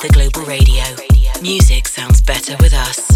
The Global Radio. Music sounds better with us.